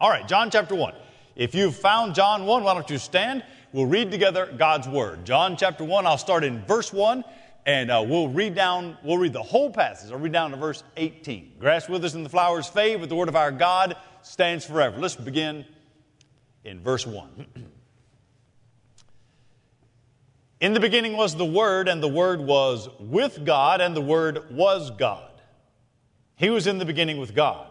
All right, John chapter 1. If you've found John 1, why don't you stand? We'll read together God's Word. John chapter 1, I'll start in verse 1, and uh, we'll read down, we'll read the whole passage. I'll read down to verse 18. Grass withers and the flowers fade, but the Word of our God stands forever. Let's begin in verse 1. In the beginning was the Word, and the Word was with God, and the Word was God. He was in the beginning with God.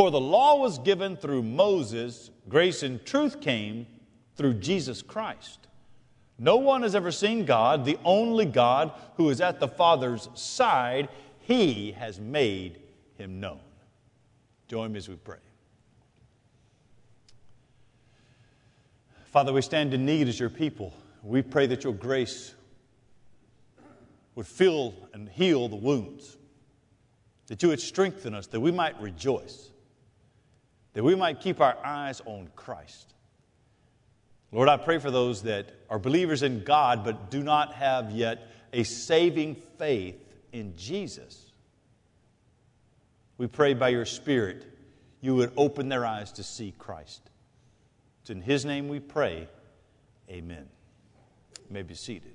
For the law was given through Moses, grace and truth came through Jesus Christ. No one has ever seen God, the only God who is at the Father's side. He has made him known. Join me as we pray. Father, we stand in need as your people. We pray that your grace would fill and heal the wounds, that you would strengthen us, that we might rejoice, that we might keep our eyes on Christ. Lord, I pray for those that are believers in God but do not have yet a saving faith in Jesus. We pray by your Spirit you would open their eyes to see Christ. It's in His name we pray. Amen. You may be seated.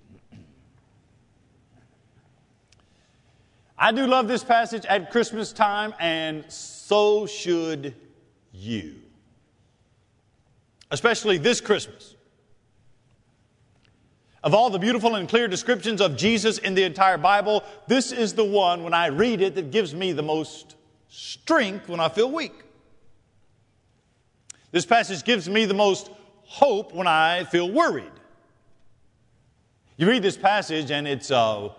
I do love this passage at Christmas time, and so should you. Especially this Christmas. Of all the beautiful and clear descriptions of Jesus in the entire Bible, this is the one, when I read it, that gives me the most strength when I feel weak. This passage gives me the most hope when I feel worried. You read this passage, and it's, uh,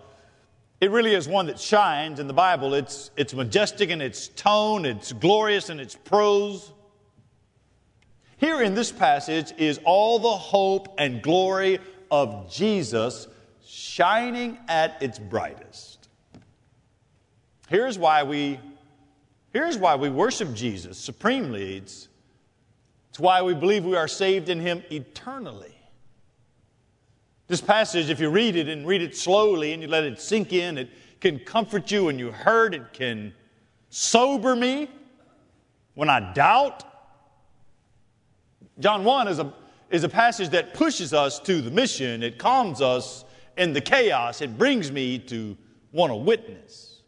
it really is one that shines in the Bible. It's, it's majestic in its tone, it's glorious in its prose. Here in this passage is all the hope and glory of Jesus shining at its brightest. Here's why we, here's why we worship Jesus supremely. It's, it's why we believe we are saved in Him eternally. This passage, if you read it and read it slowly and you let it sink in, it can comfort you when you hurt. It can sober me when I doubt. John 1 is a, is a passage that pushes us to the mission. It calms us in the chaos. It brings me to want to witness.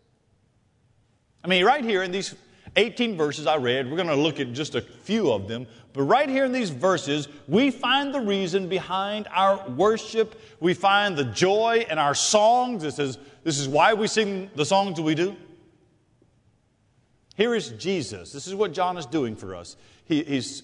I mean, right here in these 18 verses I read, we're going to look at just a few of them. But right here in these verses, we find the reason behind our worship. We find the joy in our songs. This is, this is why we sing the songs we do. Here is Jesus. This is what John is doing for us. He, he's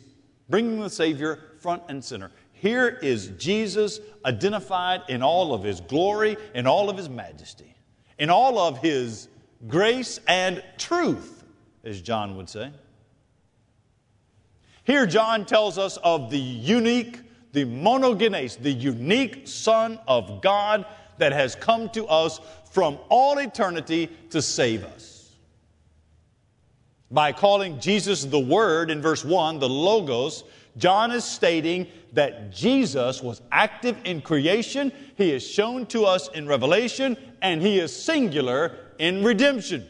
bringing the Savior front and center. Here is Jesus identified in all of his glory, in all of his majesty, in all of his grace and truth, as John would say. Here, John tells us of the unique, the monogenes, the unique Son of God that has come to us from all eternity to save us. By calling Jesus the Word in verse 1, the Logos, John is stating that Jesus was active in creation, he is shown to us in Revelation, and he is singular in redemption.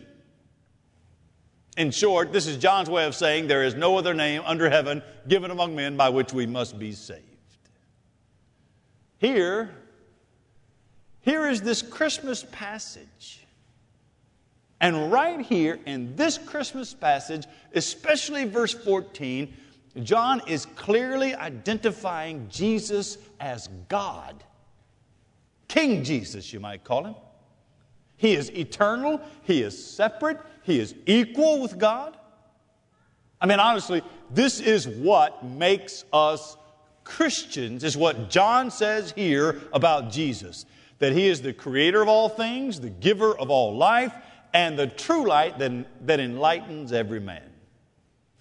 In short, this is John's way of saying there is no other name under heaven given among men by which we must be saved. Here, here is this Christmas passage. And right here in this Christmas passage, especially verse 14, John is clearly identifying Jesus as God. King Jesus, you might call him. He is eternal, he is separate, he is equal with God. I mean, honestly, this is what makes us Christians, is what John says here about Jesus that he is the creator of all things, the giver of all life, and the true light that, that enlightens every man.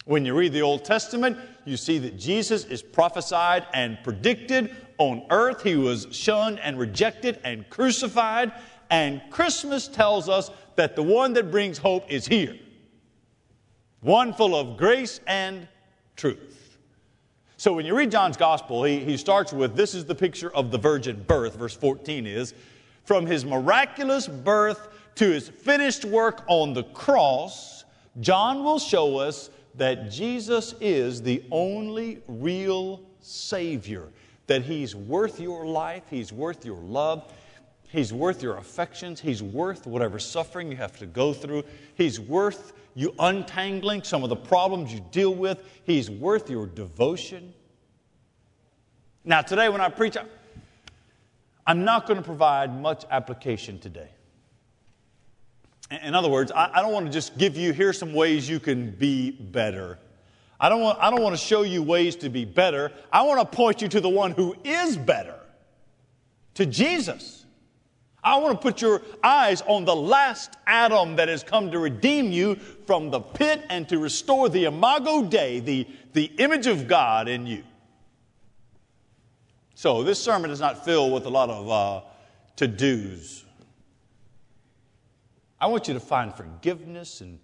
When you read the Old Testament, you see that Jesus is prophesied and predicted on earth. He was shunned and rejected and crucified. And Christmas tells us that the one that brings hope is here one full of grace and truth. So when you read John's gospel, he, he starts with this is the picture of the virgin birth, verse 14 is from his miraculous birth to his finished work on the cross, John will show us that Jesus is the only real Savior, that He's worth your life, He's worth your love, He's worth your affections, He's worth whatever suffering you have to go through, He's worth you untangling some of the problems you deal with, He's worth your devotion. Now, today when I preach, I'm not going to provide much application today. In other words, I, don't want to just give you, here's some ways you can be better. I don't, want, I don't want to show you ways to be better. I want to point you to the one who is better, to Jesus. I want to put your eyes on the last Adam that has come to redeem you from the pit and to restore the imago Dei, the, the image of God in you. So, this sermon is not filled with a lot of uh, to dos. I want you to find forgiveness and,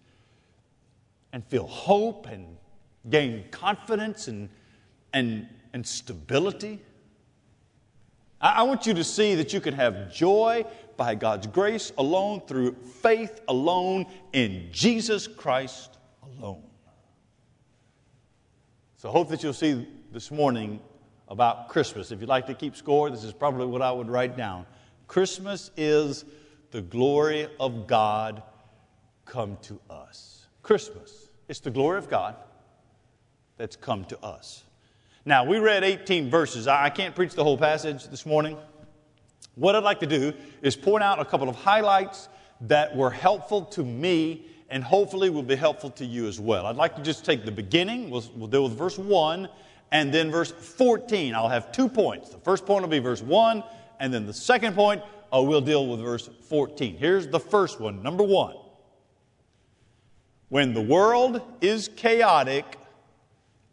and feel hope and gain confidence and, and, and stability. I, want you to see that you can have joy by God's grace alone, through faith alone, in Jesus Christ alone. So hope that you'll see this morning about Christmas. If you'd like to keep score, this is probably what I would write down. Christmas is the glory of God come to us. Christmas, it's the glory of God that's come to us. Now, we read 18 verses. I can't preach the whole passage this morning. What I'd like to do is point out a couple of highlights that were helpful to me and hopefully will be helpful to you as well. I'd like to just take the beginning, we'll, we'll deal with verse 1, and then verse 14. I'll have two points. The first point will be verse 1, and then the second point oh, we'll deal with verse 14. Here's the first one. Number one. When the world is chaotic,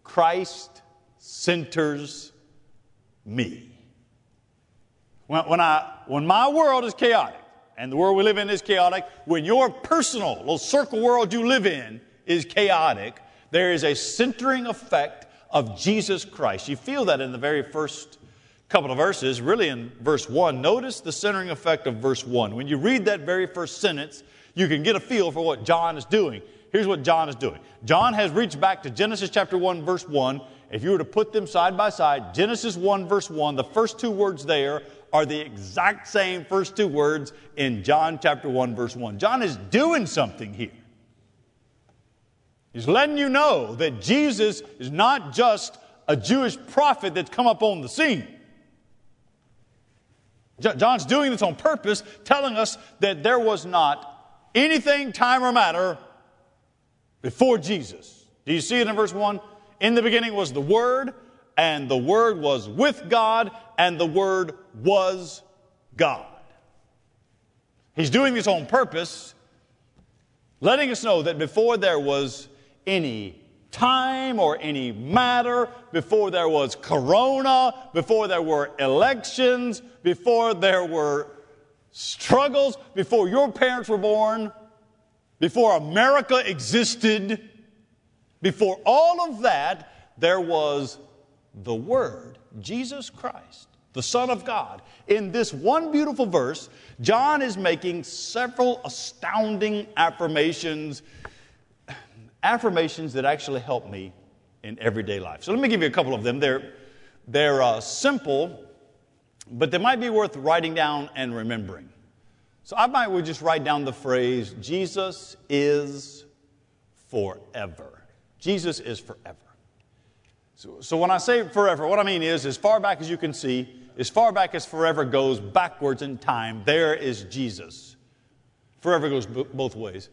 Christ centers me. When, when, I, when my world is chaotic, and the world we live in is chaotic, when your personal little circle world you live in is chaotic, there is a centering effect of Jesus Christ. You feel that in the very first couple of verses, really in verse 1. Notice the centering effect of verse 1. When you read that very first sentence, you can get a feel for what John is doing. Here's what John is doing John has reached back to Genesis chapter 1, verse 1. If you were to put them side by side, Genesis 1, verse 1, the first two words there are the exact same first two words in John chapter 1, verse 1. John is doing something here. He's letting you know that Jesus is not just a Jewish prophet that's come up on the scene. John's doing this on purpose, telling us that there was not anything, time, or matter before Jesus. Do you see it in verse 1? In the beginning was the Word, and the Word was with God, and the Word was God. He's doing this on purpose, letting us know that before there was any time or any matter, before there was corona, before there were elections, before there were struggles, before your parents were born, before America existed, Before all of that, there was the Word, Jesus Christ, the Son of God. In this one beautiful verse, John is making several astounding affirmations, affirmations that actually help me in everyday life. So let me give you a couple of them. They're, they're uh, simple, but they might be worth writing down and remembering. So I might just write down the phrase, Jesus is forever. Jesus is forever. So, so when I say forever, what I mean is, as far back as you can see, as far back as forever goes backwards in time, there is Jesus. Forever goes b- both ways.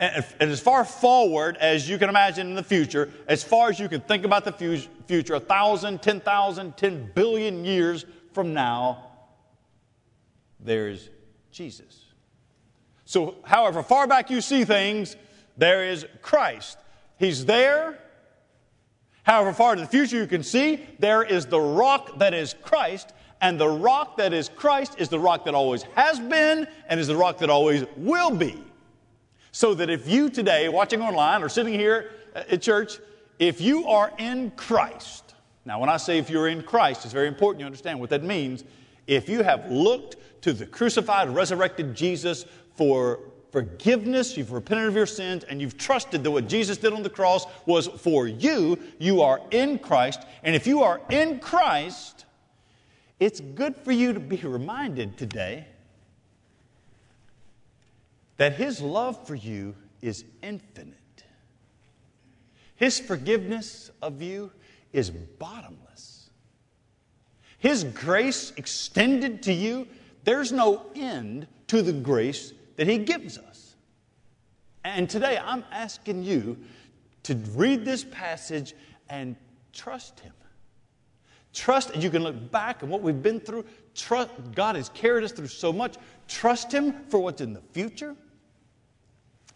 And, and, as far forward as you can imagine in the future, as far as you can think about the fu- future, a thousand, ten thousand, ten billion years from now, there's Jesus. So, however far back you see things, there is Christ. He's there. However far to the future you can see, there is the rock that is Christ, and the rock that is Christ is the rock that always has been and is the rock that always will be. So that if you today, watching online or sitting here uh, at church, if you are in Christ, now when I say if you're in Christ, it's very important you understand what that means. If you have looked to the crucified, resurrected Jesus for forgiveness, you've repented of your sins, and you've trusted that what Jesus did on the cross was for you, you are in Christ. And if you are in Christ, it's good for you to be reminded today that His love for you is infinite. His forgiveness of you is bottomless. His grace extended to you, there's no end to the grace that He gives us. And today I'm asking you to read this passage and trust Him. Trust, you can look back and what we've been through. Trust, God has carried us through so much. Trust Him for what's in the future.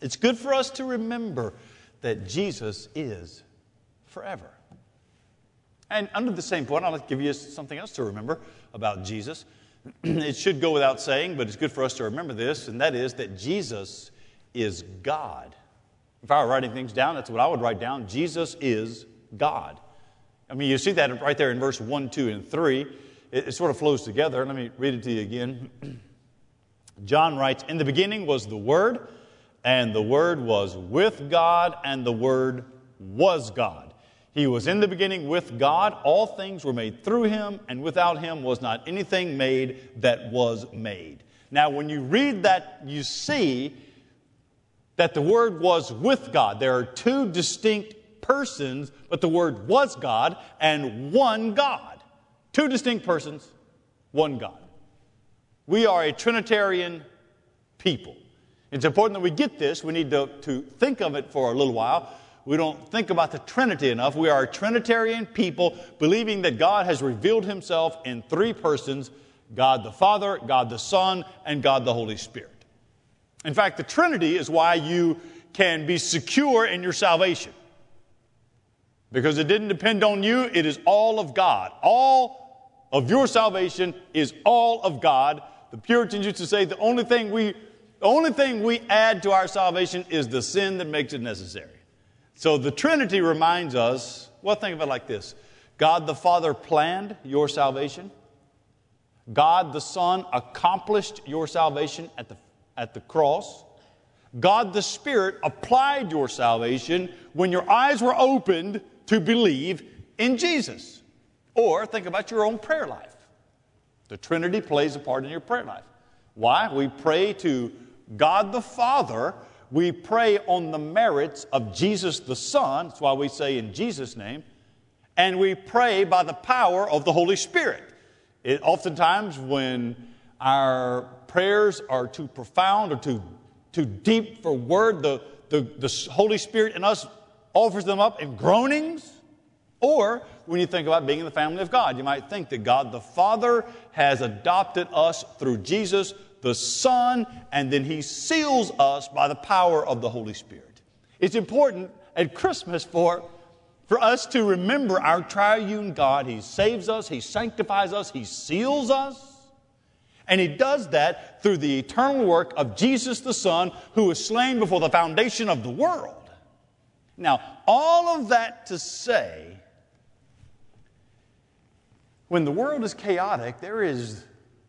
It's good for us to remember that Jesus is forever. And under the same point, I'll give you something else to remember about Jesus. it should go without saying, but it's good for us to remember this, and that is that Jesus is God. If I were writing things down, that's what I would write down. Jesus is God. I mean, you see that right there in verse 1, 2, and 3. It, it sort of flows together. Let me read it to you again. John writes In the beginning was the Word, and the Word was with God, and the Word was God. He was in the beginning with God. All things were made through him, and without him was not anything made that was made. Now, when you read that, you see that the Word was with God. There are two distinct persons, but the Word was God and one God. Two distinct persons, one God. We are a Trinitarian people. It's important that we get this. We need to, to think of it for a little while we don't think about the Trinity enough. We are a Trinitarian people believing that God has revealed himself in three persons God the Father, God the Son, and God the Holy Spirit. In fact, the Trinity is why you can be secure in your salvation. Because it didn't depend on you, it is all of God. All of your salvation is all of God. The Puritans used to say the only thing we the only thing we add to our salvation is the sin that makes it necessary. So the Trinity reminds us well, think of it like this God the Father planned your salvation, God the Son accomplished your salvation at the, at the cross. God the Spirit applied your salvation when your eyes were opened to believe in Jesus. Or think about your own prayer life. The Trinity plays a part in your prayer life. Why? We pray to God the Father we pray on the merits of Jesus the Son. That's why we say in Jesus' name. And we pray by the power of the Holy Spirit. It, oftentimes, when our prayers are too profound or too, too deep for word, the, the, the Holy Spirit in us offers them up in groanings. Or when you think about being in the family of God, you might think that God the Father has adopted us through Jesus the Son, and then He seals us by the power of the Holy Spirit. It's important at Christmas for, for us to remember our triune God. He saves us, He sanctifies us, He seals us. And He does that through the eternal work of Jesus the Son, who was slain before the foundation of the world. Now, all of that to say, when the world is chaotic, there is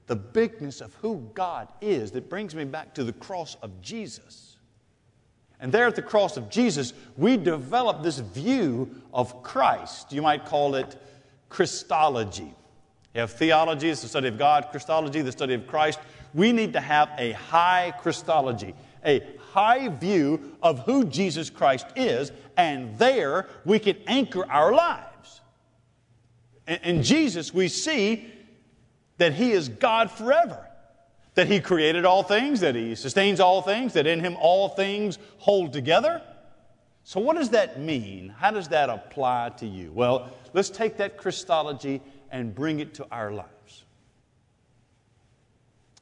the bigness of who God is that brings me back to the cross of Jesus. And there at the cross of Jesus, we develop this view of Christ. You might call it Christology. You have theology, it's the study of God, Christology, the study of Christ. We need to have a high Christology, a high view of who Jesus Christ is, and there we can anchor our lives. In Jesus, we see that He is God forever, that He created all things, that He sustains all things, that in Him all things hold together. So, what does that mean? How does that apply to you? Well, let's take that Christology and bring it to our lives.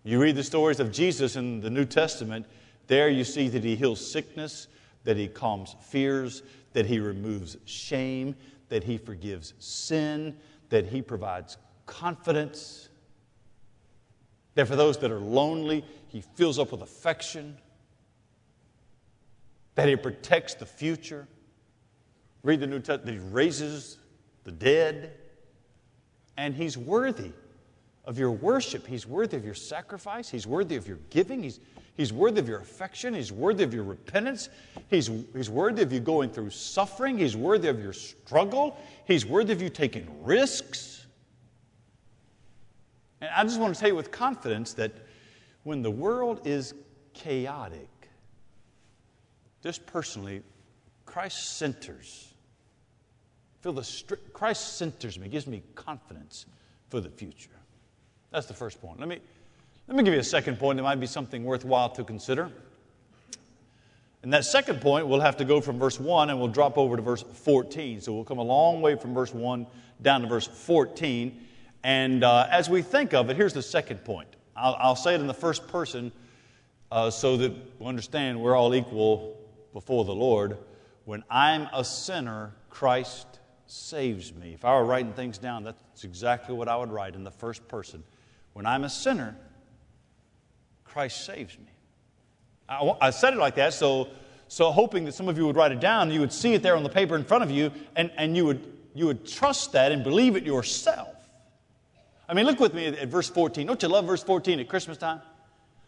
You read the stories of Jesus in the New Testament, there you see that he heals sickness, that he calms fears, that he removes shame, that he forgives sin, that he provides confidence, that for those that are lonely, he fills up with affection, that he protects the future. Read the New Testament, that he raises the dead, and He's worthy of your worship. He's worthy of your sacrifice. He's worthy of your giving. He's, he's worthy of your affection. He's worthy of your repentance. He's, he's worthy of you going through suffering. He's worthy of your struggle. He's worthy of you taking risks. And I just want to tell you with confidence that when the world is chaotic, just personally, Christ centers feel the stri- Christ centers me, gives me confidence for the future. That's the first point. Let me, let me give you a second point that might be something worthwhile to consider. And that second point, we'll have to go from verse 1 and we'll drop over to verse 14. So we'll come a long way from verse 1 down to verse 14. And uh, as we think of it, here's the second point. I'll, I'll say it in the first person uh, so that we understand we're all equal before the Lord. When I'm a sinner, Christ saves me. If I were writing things down, that's exactly what I would write in the first person. When I'm a sinner, Christ saves me. I, I said it like that so, so hoping that some of you would write it down, you would see it there on the paper in front of you, and, and you, would, you would trust that and believe it yourself. I mean, look with me at, verse 14. Don't you love verse 14 at Christmas time?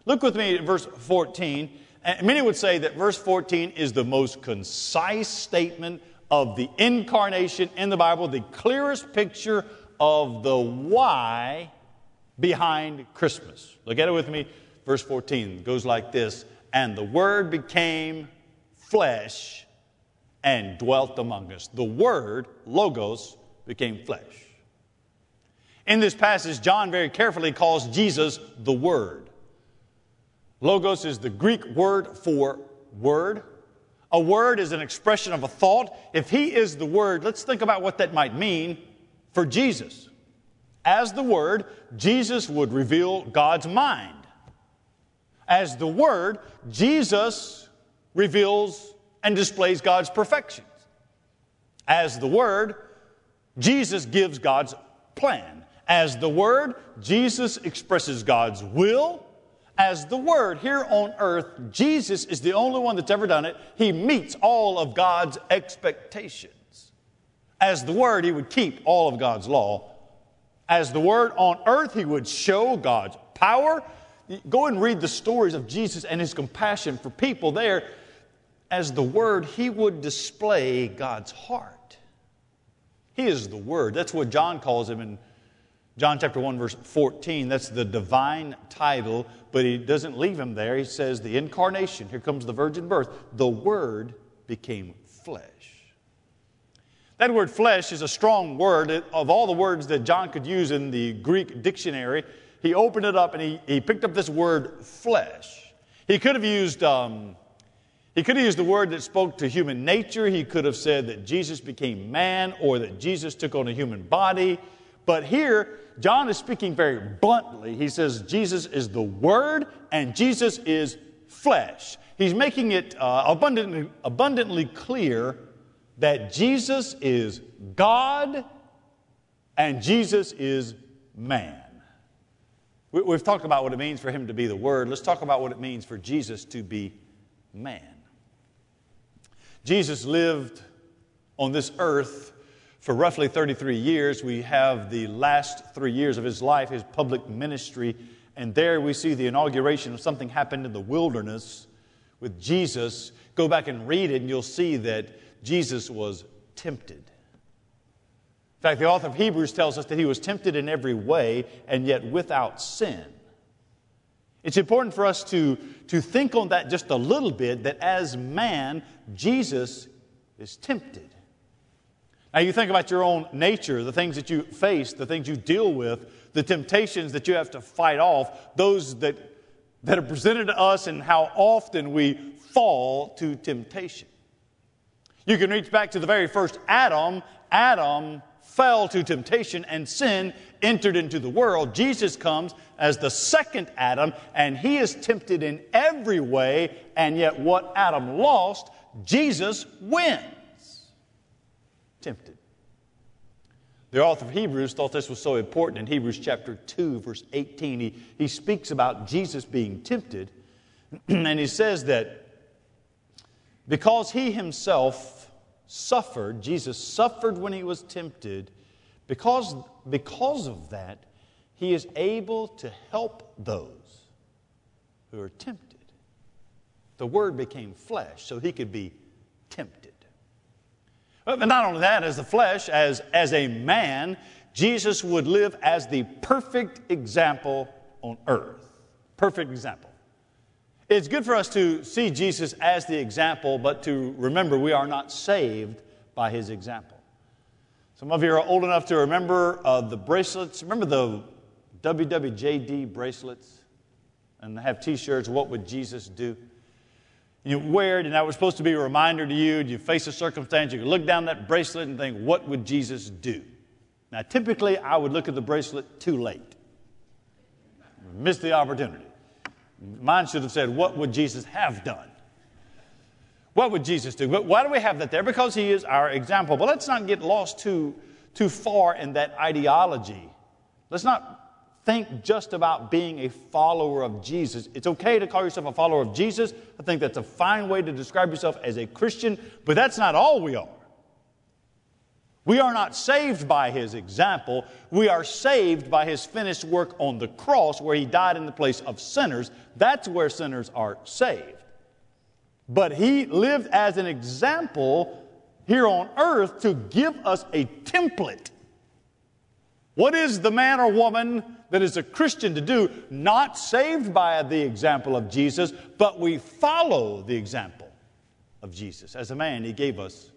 Look with me at verse 14. And many would say that verse 14 is the most concise statement of the incarnation in the Bible, the clearest picture of the why behind Christmas. Look at it with me. Verse 14 goes like this And the Word became flesh and dwelt among us. The Word, Logos, became flesh. In this passage, John very carefully calls Jesus the Word. Logos is the Greek word for word. A word is an expression of a thought. If He is the Word, let's think about what that might mean for Jesus. As the Word, Jesus would reveal God's mind. As the Word, Jesus reveals and displays God's perfections. As the Word, Jesus gives God's plan. As the Word, Jesus expresses God's will as the Word here on earth, Jesus is the only one that's ever done it. He meets all of God's expectations. As the Word, He would keep all of God's law. As the Word on earth, He would show God's power. Go and read the stories of Jesus and His compassion for people there. As the Word, He would display God's heart. He is the Word. That's what John calls Him in John chapter 1, verse 14, that's the divine title, but he doesn't leave him there. He says, The incarnation, here comes the virgin birth, the Word became flesh. That word flesh is a strong word. Of all the words that John could use in the Greek dictionary, he opened it up and he, he picked up this word flesh. He could have used. Um, he could have used the word that spoke to human nature. He could have said that Jesus became man or that Jesus took on a human body. But here, John is speaking very bluntly. He says Jesus is the Word and Jesus is flesh. He's making it uh, abundantly, abundantly clear that Jesus is God and Jesus is man. We, we've talked about what it means for him to be the Word. Let's talk about what it means for Jesus to be man. Jesus lived on this earth for roughly 33 years. We have the last three years of his life, his public ministry, and there we see the inauguration of something happened in the wilderness with Jesus. Go back and read it, and you'll see that Jesus was tempted. In fact, the author of Hebrews tells us that he was tempted in every way and yet without sin. It's important for us to, to think on that just a little bit that as man, Jesus is tempted. Now, you think about your own nature, the things that you face, the things you deal with, the temptations that you have to fight off, those that, that are presented to us, and how often we fall to temptation. You can reach back to the very first Adam. Adam fell to temptation and sin entered into the world. Jesus comes as the second Adam, and he is tempted in every way, and yet what Adam lost, Jesus wins. Tempted. The author of Hebrews thought this was so important in Hebrews chapter 2, verse 18. He, he speaks about Jesus being tempted, and he says that because he himself suffered, Jesus suffered when he was tempted, because, because of that, he is able to help those who are tempted. The Word became flesh so he could be tempted. But not only that, as the flesh, as, as a man, Jesus would live as the perfect example on earth. Perfect example. It's good for us to see Jesus as the example, but to remember we are not saved by his example. Some of you are old enough to remember uh, the bracelets. Remember the WWJD bracelets? And have t shirts, What Would Jesus Do? You wear it, and that was supposed to be a reminder to you. You face a circumstance, you look down that bracelet and think, What would Jesus do? Now, typically, I would look at the bracelet too late, miss the opportunity. Mine should have said, What would Jesus have done? What would Jesus do? But why do we have that there? Because he is our example. But let's not get lost too, too far in that ideology. Let's not think just about being a follower of Jesus. It's okay to call yourself a follower of Jesus. I think that's a fine way to describe yourself as a Christian, but that's not all we are. We are not saved by his example. We are saved by his finished work on the cross where he died in the place of sinners. That's where sinners are saved. But he lived as an example here on earth to give us a template. What is the man or woman that is a Christian to do? Not saved by the example of Jesus, but we follow the example of Jesus. As a man, he gave us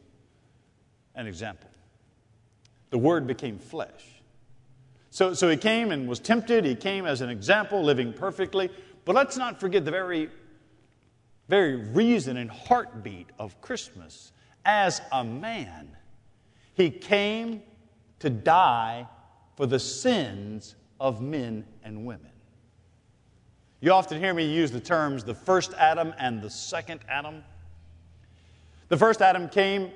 an example. The Word became flesh. So, so he came and was tempted. He came as an example, living perfectly. But let's not forget the very, very reason and heartbeat of Christmas. As a man, he came to die for the sins of men and women. You often hear me use the terms the first Adam and the second Adam. The first Adam came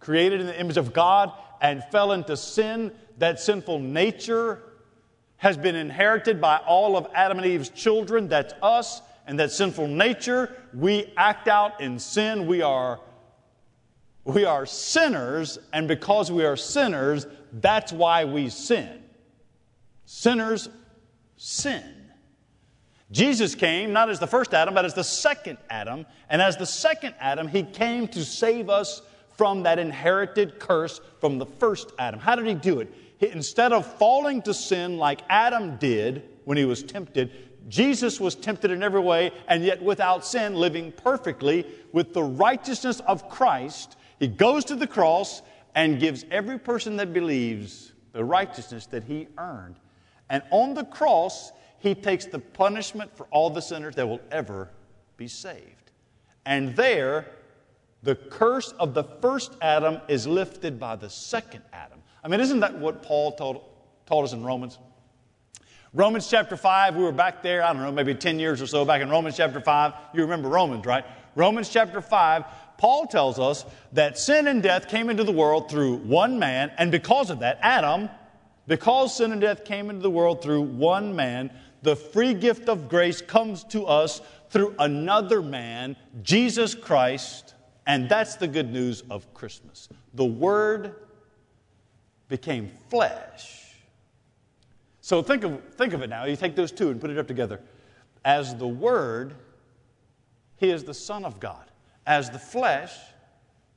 created in the image of God and fell into sin, that sinful nature has been inherited by all of Adam and Eve's children. That's us. And that sinful nature, we act out in sin. We are, we are sinners, and because we are sinners, that's why we sin. Sinners sin. Jesus came not as the first Adam, but as the second Adam. And as the second Adam, he came to save us from that inherited curse from the first Adam. How did he do it? He, instead of falling to sin like Adam did when he was tempted, Jesus was tempted in every way, and yet without sin, living perfectly with the righteousness of Christ. He goes to the cross and gives every person that believes the righteousness that he earned. And on the cross, he takes the punishment for all the sinners that will ever be saved. And there, the curse of the first Adam is lifted by the second Adam. I mean, isn't that what Paul told, us in Romans? Romans chapter 5, we were back there, I don't know, maybe 10 years or so back in Romans chapter 5. You remember Romans, right? Romans chapter 5, Paul tells us that sin and death came into the world through one man, and because of that, Adam, because sin and death came into the world through one man, the free gift of grace comes to us through another man, Jesus Christ And that's the good news of Christmas. The Word became flesh. So think of, think of it now. You take those two and put it up together. As the Word, He is the Son of God. As the flesh,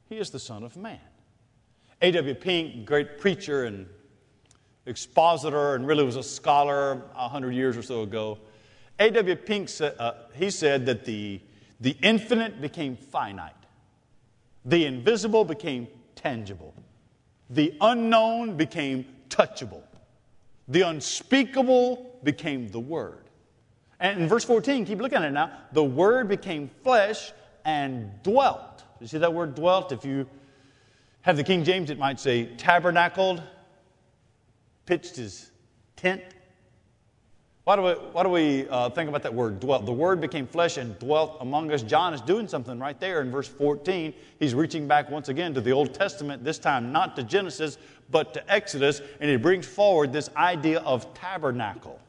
He is the Son of Man. A.W. Pink, great preacher and expositor, and really was a scholar a hundred years or so ago. A.W. Pink said, uh, he said that the, the infinite became finite, the invisible became tangible, the unknown became touchable, the unspeakable became the Word. And in verse 14, keep looking at it now, the Word became flesh and dwelt. You see that word dwelt? If you have the King James, it might say tabernacled, pitched his tent. Why do we, why do we uh, think about that word, dwelt? The word became flesh and dwelt among us. John is doing something right there in verse 14. He's reaching back once again to the Old Testament, this time not to Genesis, but to Exodus, and he brings forward this idea of tabernacle.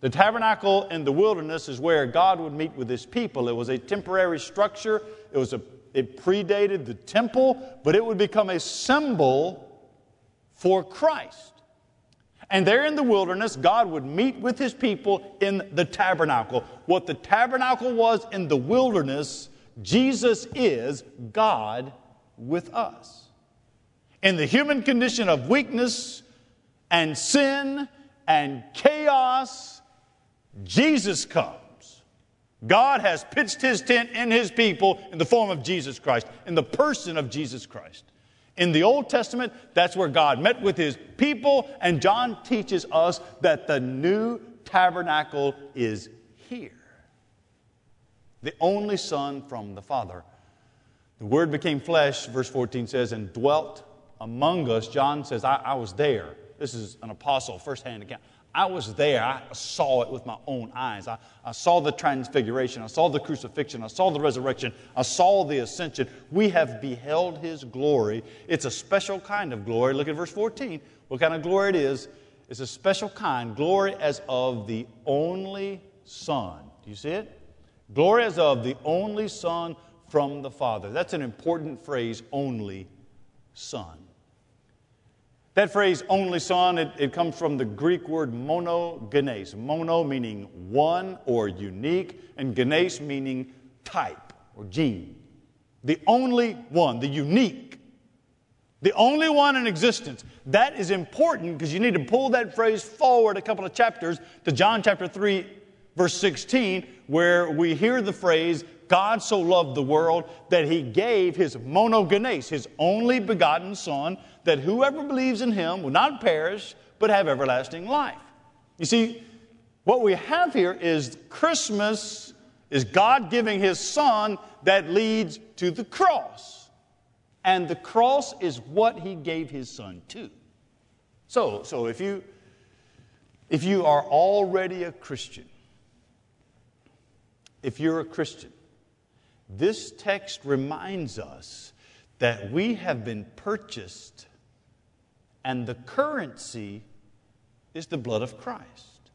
The tabernacle in the wilderness is where God would meet with his people. It was a temporary structure, it, was a, it predated the temple, but it would become a symbol for Christ. And there in the wilderness, God would meet with his people in the tabernacle. What the tabernacle was in the wilderness, Jesus is God with us. In the human condition of weakness and sin and chaos, Jesus comes. God has pitched his tent in his people in the form of Jesus Christ, in the person of Jesus Christ. In the Old Testament, that's where God met with his people, and John teaches us that the new tabernacle is here. The only Son from the Father. The Word became flesh, verse 14 says, and dwelt among us. John says, I, I was there. This is an apostle, firsthand account. I was there. I saw it with my own eyes. I, I saw the transfiguration. I saw the crucifixion. I saw the resurrection. I saw the ascension. We have beheld his glory. It's a special kind of glory. Look at verse 14. What kind of glory it is? It's a special kind, glory as of the only Son. Do you see it? Glory as of the only Son from the Father. That's an important phrase, only Son. That phrase, only son, it, it, comes from the Greek word monogenes. Mono meaning one or unique, and genes meaning type or gene. The only one, the unique, the only one in existence. That is important because you need to pull that phrase forward a couple of chapters to John chapter 3, verse 16, where we hear the phrase, God so loved the world that he gave his monogenes, his only begotten Son, that whoever believes in him will not perish, but have everlasting life. You see, what we have here is Christmas is God giving his Son that leads to the cross. And the cross is what he gave his Son to. So, so if you if you are already a Christian, if you're a Christian, this text reminds us that we have been purchased and the currency is the blood of Christ.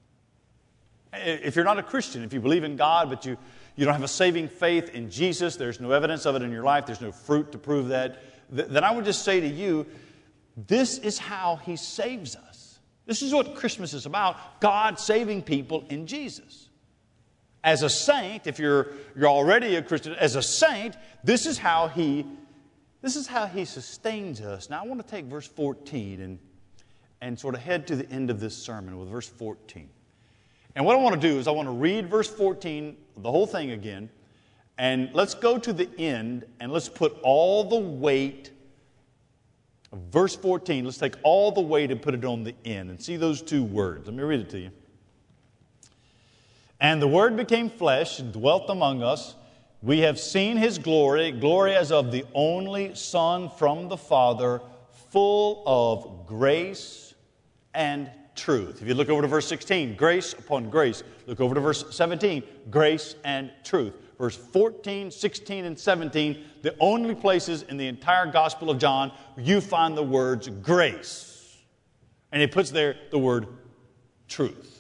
If you're not a Christian, if you believe in God, but you, you don't have a saving faith in Jesus, there's no evidence of it in your life, there's no fruit to prove that, then I would just say to you, this is how He saves us. This is what Christmas is about God saving people in Jesus. As a saint, if you're, you're already a Christian, as a saint, this is how He this is how he sustains us. Now, I want to take verse 14 and, and sort of head to the end of this sermon with verse 14. And what I want to do is I want to read verse 14, the whole thing again, and let's go to the end and let's put all the weight of verse 14. Let's take all the weight and put it on the end and see those two words. Let me read it to you. And the Word became flesh and dwelt among us we have seen his glory, glory as of the only Son from the Father, full of grace and truth. If you look over to verse 16, grace upon grace. Look over to verse 17, grace and truth. Verse 14, 16, and 17, the only places in the entire Gospel of John you find the words grace. And he puts there the word truth.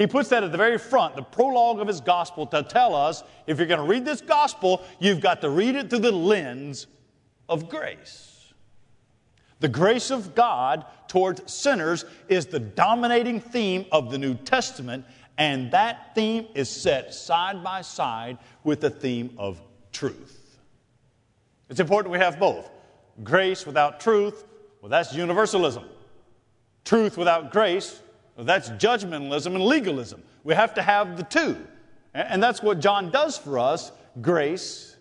He puts that at the very front, the prologue of his gospel, to tell us if you're going to read this gospel, you've got to read it through the lens of grace. The grace of God towards sinners is the dominating theme of the New Testament, and that theme is set side by side with the theme of truth. It's important we have both. Grace without truth, well, that's universalism. Truth without grace, that's judgmentalism and legalism. We have to have the two. And that's what John does for us grace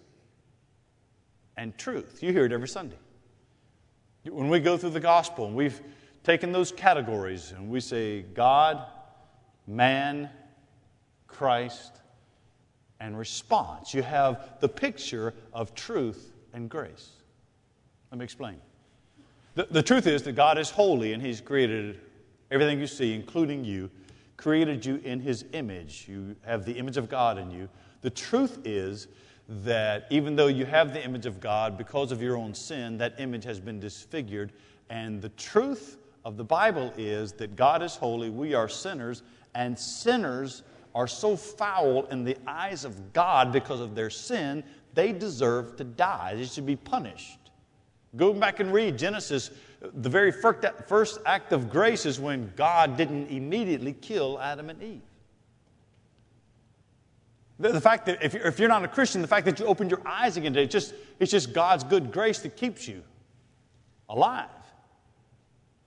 and truth. You hear it every Sunday. When we go through the gospel and we've taken those categories and we say God, man, Christ, and response, you have the picture of truth and grace. Let me explain. The, the truth is that God is holy and He's created everything you see, including you, created you in His image. You have the image of God in you. The truth is that even though you have the image of God, because of your own sin, that image has been disfigured. And the truth of the Bible is that God is holy, we are sinners, and sinners are so foul in the eyes of God because of their sin, they deserve to die. They should be punished. Go back and read Genesis. The very first act of grace is when God didn't immediately kill Adam and Eve. The, fact that if you're, not a Christian, the fact that you opened your eyes again today, it's just, it's just God's good grace that keeps you alive.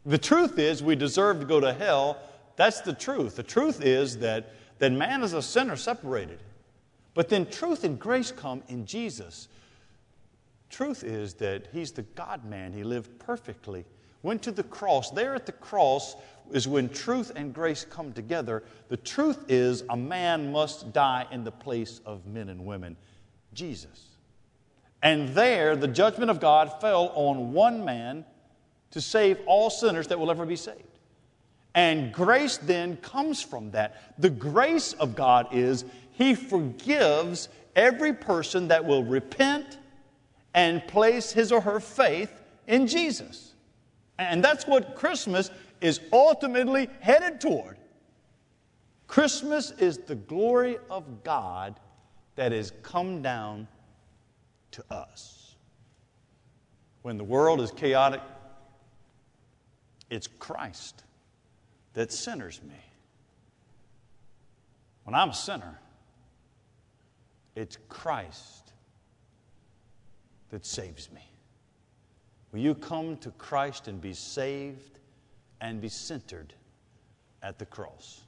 The truth is, we deserve to go to hell. That's the truth. The truth is that, that man is a sinner separated. But then truth and grace come in Jesus. Truth is that he's the God man. He lived perfectly, went to the cross. There at the cross is when truth and grace come together. The truth is a man must die in the place of men and women Jesus. And there, the judgment of God fell on one man to save all sinners that will ever be saved. And grace then comes from that. The grace of God is He forgives every person that will repent and place his or her faith in Jesus. And that's what Christmas is ultimately headed toward. Christmas is the glory of God that has come down to us. When the world is chaotic, it's Christ that centers me. When I'm a sinner, it's Christ that saves me. Will you come to Christ and be saved and be centered at the cross?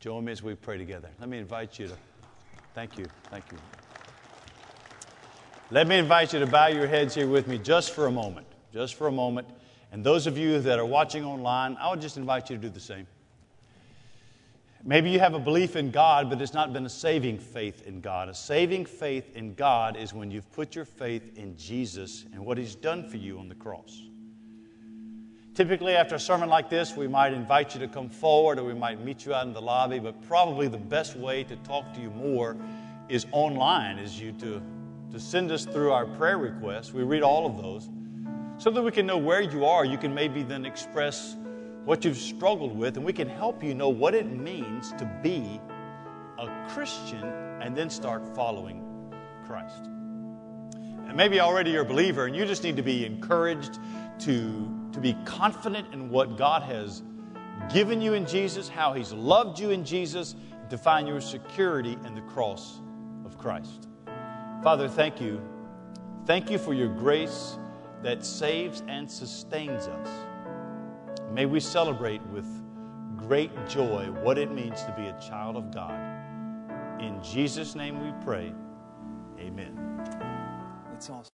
Join me as we pray together. Let me invite you to, thank you, thank you. Let me invite you to bow your heads here with me just for a moment, just for a moment. And those of you that are watching online, I would just invite you to do the same. Maybe you have a belief in God, but it's not been a saving faith in God. A saving faith in God is when you've put your faith in Jesus and what He's done for you on the cross. Typically, after a sermon like this, we might invite you to come forward or we might meet you out in the lobby, but probably the best way to talk to you more is online, is you to, to send us through our prayer requests. We read all of those so that we can know where you are. You can maybe then express what you've struggled with, and we can help you know what it means to be a Christian and then start following Christ. And maybe already you're a believer and you just need to be encouraged to, to be confident in what God has given you in Jesus, how He's loved you in Jesus, to find your security in the cross of Christ. Father, thank you. Thank you for your grace that saves and sustains us. May we celebrate with great joy what it means to be a child of God. In Jesus' name we pray. Amen. Awesome.